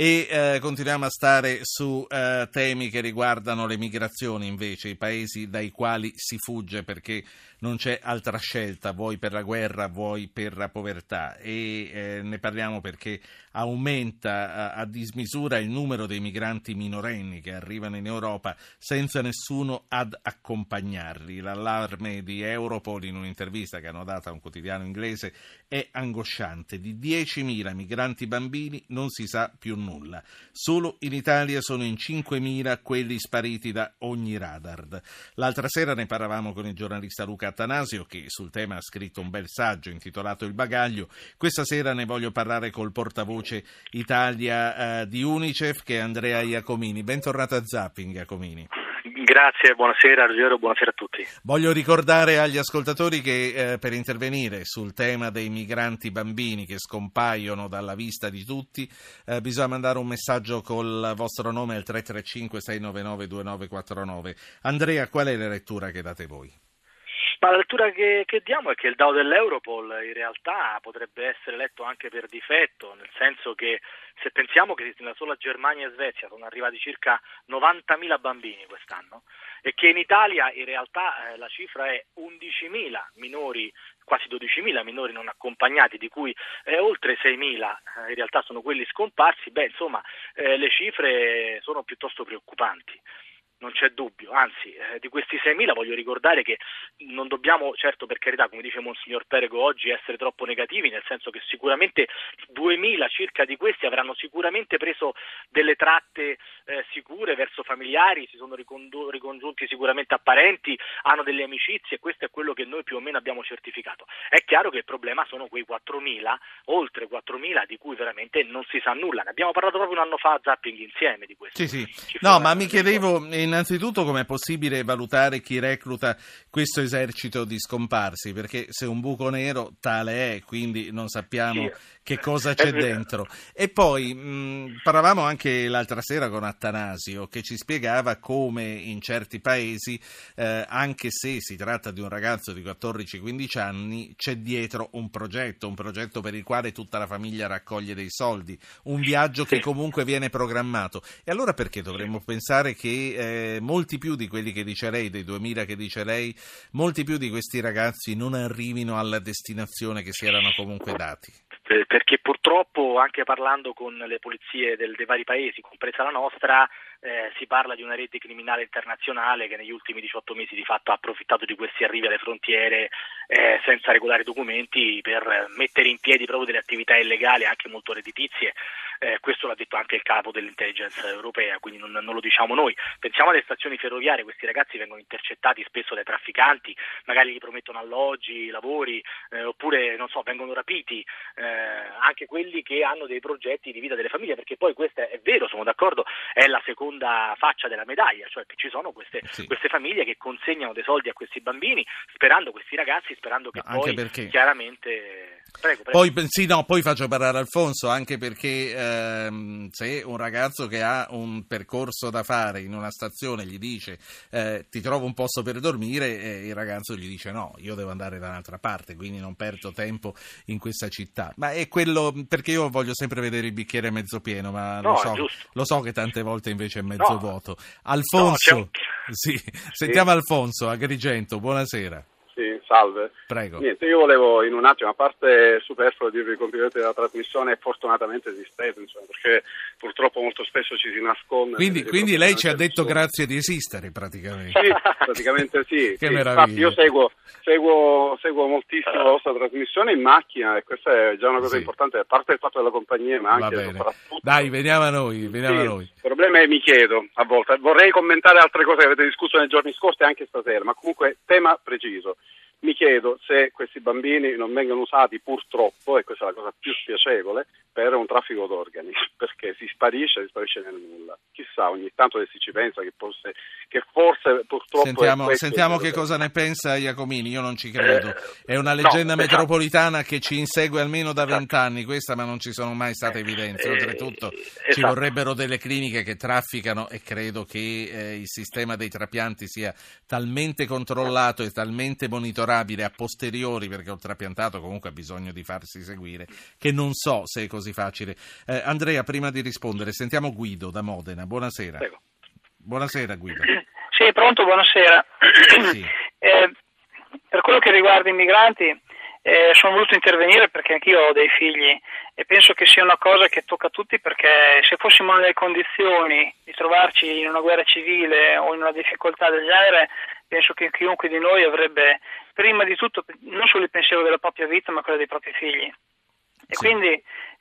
E eh, continuiamo a stare su eh, temi che riguardano le migrazioni, invece, i paesi dai quali si fugge perché non c'è altra scelta, vuoi per la guerra, vuoi per la povertà. E eh, ne parliamo perché aumenta a, a, dismisura il numero dei migranti minorenni che arrivano in Europa senza nessuno ad accompagnarli. L'allarme di Europol in un'intervista che hanno dato a un quotidiano inglese è angosciante. Di 10.000 migranti bambini non si sa più nulla nulla. Solo in Italia sono in 5.000 quelli spariti da ogni radar. L'altra sera ne parlavamo con il giornalista Luca Attanasio che sul tema ha scritto un bel saggio intitolato Il bagaglio. Questa sera ne voglio parlare col portavoce Italia eh, di Unicef che è Andrea Iacomini. Bentornato a Zapping Iacomini. Grazie, buonasera Ruggero, buonasera a tutti. Voglio ricordare agli ascoltatori che eh, per intervenire sul tema dei migranti bambini che scompaiono dalla vista di tutti eh, bisogna mandare un messaggio col vostro nome al 335 699 2949. Andrea, qual è la lettura che date voi? Ma la lettura che, che, diamo è che il DAO dell'Europol in realtà potrebbe essere letto anche per difetto, nel senso che se pensiamo che nella sola Germania e Svezia sono arrivati circa 90.000 bambini quest'anno e che in Italia in realtà eh, la cifra è 11.000 minori quasi 12.000 minori non accompagnati, di cui eh, oltre 6.000 eh, in realtà sono quelli scomparsi, beh insomma eh, le cifre sono piuttosto preoccupanti non c'è dubbio, anzi eh, di questi 6.000 voglio ricordare che non dobbiamo certo per carità, come dice Monsignor Perego oggi, essere troppo negativi, nel senso che sicuramente 2.000 circa di questi avranno sicuramente preso delle tratte eh, sicure verso familiari, si sono ricondu- ricongiunti sicuramente a parenti, hanno delle amicizie e questo è quello che noi più o meno abbiamo certificato. È chiaro che il problema sono quei 4.000, oltre 4.000 di cui veramente non si sa nulla, ne abbiamo parlato proprio un anno fa a Zapping insieme di questo. Sì, sì. No, ma mi chiedevo innanzitutto com'è possibile valutare chi recluta questo esercito di scomparsi, perché se un buco nero tale è, quindi non sappiamo sì. Che cosa c'è dentro. E poi mh, parlavamo anche l'altra sera con Attanasio che ci spiegava come in certi paesi, eh, anche se si tratta di un ragazzo di 14-15 anni, c'è dietro un progetto, un progetto per il quale tutta la famiglia raccoglie dei soldi, un viaggio che comunque viene programmato. E allora perché dovremmo pensare che eh, molti più di quelli che dice lei, dei 2000 che dice lei, molti più di questi ragazzi non arrivino alla destinazione che si erano comunque dati? Perché purtroppo, anche parlando con le polizie del, dei vari paesi, compresa la nostra, eh, si parla di una rete criminale internazionale che negli ultimi 18 mesi di fatto ha approfittato di questi arrivi alle frontiere eh, senza regolari documenti per mettere in piedi proprio delle attività illegali anche molto redditizie. Eh, questo l'ha detto anche il capo dell'intelligence europea, quindi non, non, lo diciamo noi. Pensiamo alle stazioni ferroviarie, questi ragazzi vengono intercettati spesso dai trafficanti, magari gli promettono alloggi, lavori, eh, oppure so, vengono rapiti, eh, anche quelli che hanno dei progetti di vita delle famiglie, perché poi questo è vero, sono d'accordo, è la seconda faccia della medaglia, cioè che ci sono queste, sì. queste, famiglie che consegnano dei soldi a questi bambini, sperando questi ragazzi, sperando che no, poi perché... chiaramente... Prego, prego. Poi, sì, no, poi faccio parlare Alfonso, anche perché ehm, se un ragazzo che ha un percorso da fare in una stazione gli dice eh, ti trovo un posto per dormire, eh, il ragazzo gli dice no, io devo andare da un'altra parte, quindi non perdo tempo in questa città. Ma è quello, perché io voglio sempre vedere il bicchiere mezzo pieno, ma no, lo, so, lo so che tante volte invece invece mezzo no. voto. Alfonso, no, sì. sentiamo Alfonso Agrigento, buonasera. Sì, salve. Prego. Niente, io volevo in un attimo, a parte superfluo dirvi i complimenti della trasmissione, fortunatamente esistete, insomma, perché purtroppo molto spesso ci si nasconde. Quindi, quindi lei ci ha detto grazie di esistere praticamente. Sì, praticamente sì. che sì. meraviglia. Infatti io seguo, seguo, seguo, moltissimo la vostra trasmissione in macchina e questa è già una cosa sì. importante, a parte il fatto della compagnia, ma anche soprattutto... Dai, veniamo a noi, veniamo sì, a noi. Il problema è mi chiedo, a volte, vorrei commentare altre cose che avete discusso nei giorni scorsi e anche stasera, ma comunque tema preciso. Mi chiedo se questi bambini non vengono usati purtroppo, e questa è la cosa più spiacevole, per un traffico d'organi, perché si sparisce, si sparisce nel nulla. Chissà, ogni tanto si ci pensa che, fosse, che forse purtroppo... Sentiamo, sentiamo che cosa ne pensa Iacomini, io non ci credo. È una leggenda no, esatto. metropolitana che ci insegue almeno da vent'anni, questa ma non ci sono mai state evidenze. Eh, Oltretutto esatto. ci vorrebbero delle cliniche che trafficano e credo che eh, il sistema dei trapianti sia talmente controllato e talmente monitorabile a posteriori, perché il trapiantato comunque ha bisogno di farsi seguire, che non so se è così facile. Eh, Andrea, prima di rispondere. Sentiamo Guido da Modena. Buonasera. Prego. Buonasera Guido. Sì, pronto, buonasera. Sì. Eh, per quello che riguarda i migranti, eh, sono voluto intervenire perché anch'io ho dei figli e penso che sia una cosa che tocca a tutti perché se fossimo nelle condizioni di trovarci in una guerra civile o in una difficoltà del genere, penso che chiunque di noi avrebbe prima di tutto non solo il pensiero della propria vita ma quello dei propri figli. E Sì. quindi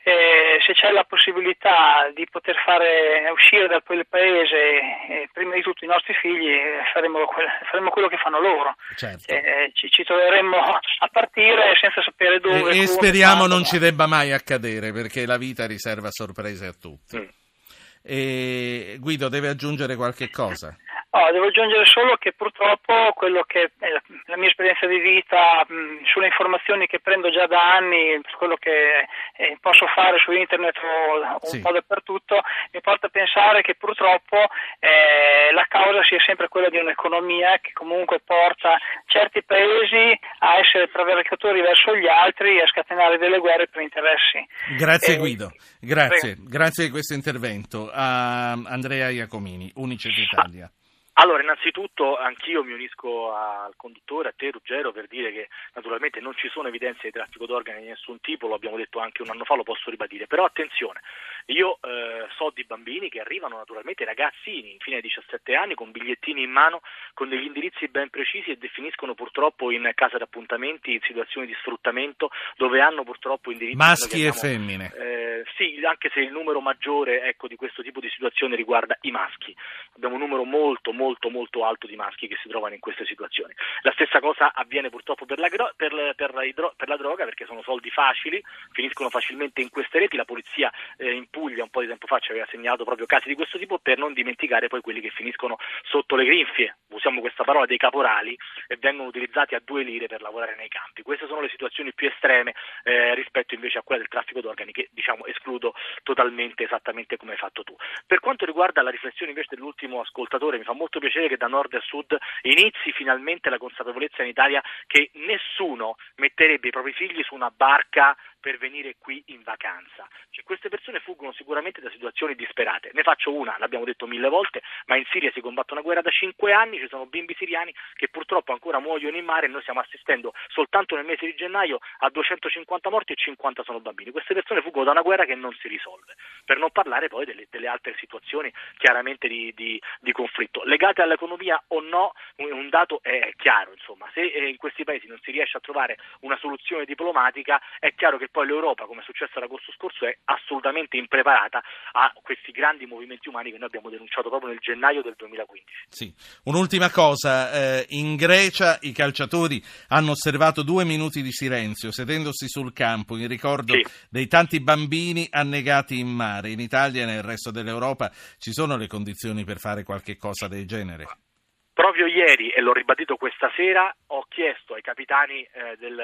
eh, se c'è la possibilità di poter fare uscire da quel paese eh, prima di tutto i nostri figli, eh, faremo, quel- faremo quello che fanno loro. Certo. Eh, ci, ci troveremmo a partire senza sapere dove. E, e speriamo non ma- ci debba mai accadere perché la vita riserva sorprese a tutti. Mm. Guido deve aggiungere qualche cosa. No, devo aggiungere solo che purtroppo quello che è la, la mia esperienza di vita, mh, sulle informazioni che prendo già da anni, quello che eh, posso fare su internet o un Sì. po' dappertutto, mi porta a pensare che purtroppo eh, la causa sia sempre quella di un'economia che comunque porta certi paesi a essere travalicatori verso gli altri e a scatenare delle guerre per interessi. Grazie Eh, Guido, grazie, grazie di questo intervento. A Andrea Iacomini, Unicef Italia. Allora, innanzitutto anch'io mi unisco al conduttore, a te Ruggero, per dire che naturalmente non ci sono evidenze di traffico d'organi di nessun tipo, lo abbiamo detto anche un anno fa, lo posso ribadire, però attenzione, io eh, so di bambini che arrivano naturalmente ragazzini, fino ai 17 anni, con bigliettini in mano, con degli indirizzi ben precisi e definiscono purtroppo in casa d'appuntamenti, in situazioni di sfruttamento, dove hanno purtroppo indirizzi... Maschi e femmine. eh, sì, anche se il numero maggiore ecco, di questo tipo di situazione riguarda i maschi. Abbiamo un numero molto, molto, molto alto di maschi che si trovano in queste situazioni. La stessa cosa avviene purtroppo per la, per per per la droga perché sono soldi facili, finiscono facilmente in queste reti. La polizia eh, in Puglia un po' di tempo fa ci aveva segnalato proprio casi di questo tipo per non dimenticare poi quelli che finiscono sotto le grinfie, usiamo questa parola, dei caporali e vengono utilizzati a due lire per lavorare nei campi. Queste sono le situazioni più estreme eh, rispetto invece a quella del traffico d'organi che diciamo escludo totalmente esattamente come hai fatto tu. Per quanto riguarda la riflessione invece dell'ultimo ascoltatore, mi fa molto piacere che da nord a sud inizi finalmente la consapevolezza in Italia che nessuno metterebbe i propri figli su una barca per venire qui in vacanza. Cioè, queste persone fuggono sicuramente da situazioni disperate. Ne faccio una, l'abbiamo detto mille volte, ma in Siria si combatte una guerra da cinque anni, ci sono bimbi siriani che purtroppo ancora muoiono in mare e noi stiamo assistendo soltanto nel mese di gennaio a 250 morti e 50 sono bambini. Queste persone fuggono da una guerra che non si risolve, per non parlare poi delle, delle altre situazioni chiaramente di, di- di conflitto. Legate all'economia o no, un, dato è chiaro, insomma, se eh, in questi paesi non si riesce a trovare una soluzione diplomatica, è chiaro che poi l'Europa, come è successo l'agosto scorso, è assolutamente impreparata a questi grandi movimenti umani che noi abbiamo denunciato proprio nel gennaio del 2015. Sì. Un'ultima cosa, eh, in Grecia i calciatori hanno osservato due minuti di silenzio sedendosi sul campo in ricordo Sì. dei tanti bambini annegati in mare. In Italia e nel resto dell'Europa ci sono le condizioni per fare qualche cosa del genere. Proprio ieri, e l'ho ribadito questa sera, ho chiesto ai capitani eh, del,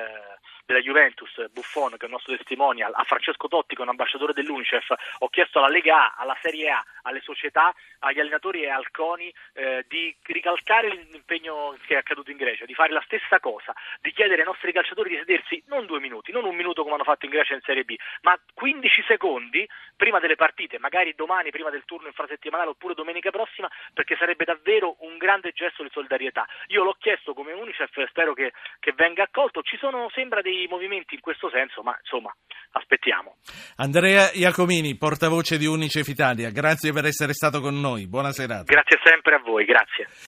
della Juventus, Buffon, che è il nostro testimonial, a Francesco Totti, che è un ambasciatore dell'UNICEF, ho chiesto alla Lega A, alla Serie A, alle società, agli allenatori e al CONI eh, di ricalcare l'impegno che è accaduto in Grecia, di fare la stessa cosa, di chiedere ai nostri calciatori di sedersi non due minuti, non un minuto come hanno fatto in Grecia in Serie B, ma 15 secondi prima delle partite, magari domani prima del turno infrasettimanale oppure domenica prossima, perché sarebbe davvero un grande gesto di solidarietà. Io l'ho chiesto come Unicef spero che, che venga accolto. Ci sono, sembra, dei movimenti in questo senso, ma insomma, aspettiamo. Andrea Iacomini, portavoce di Unicef Italia, grazie per essere stato con noi. Buona serata. Grazie sempre a voi, grazie.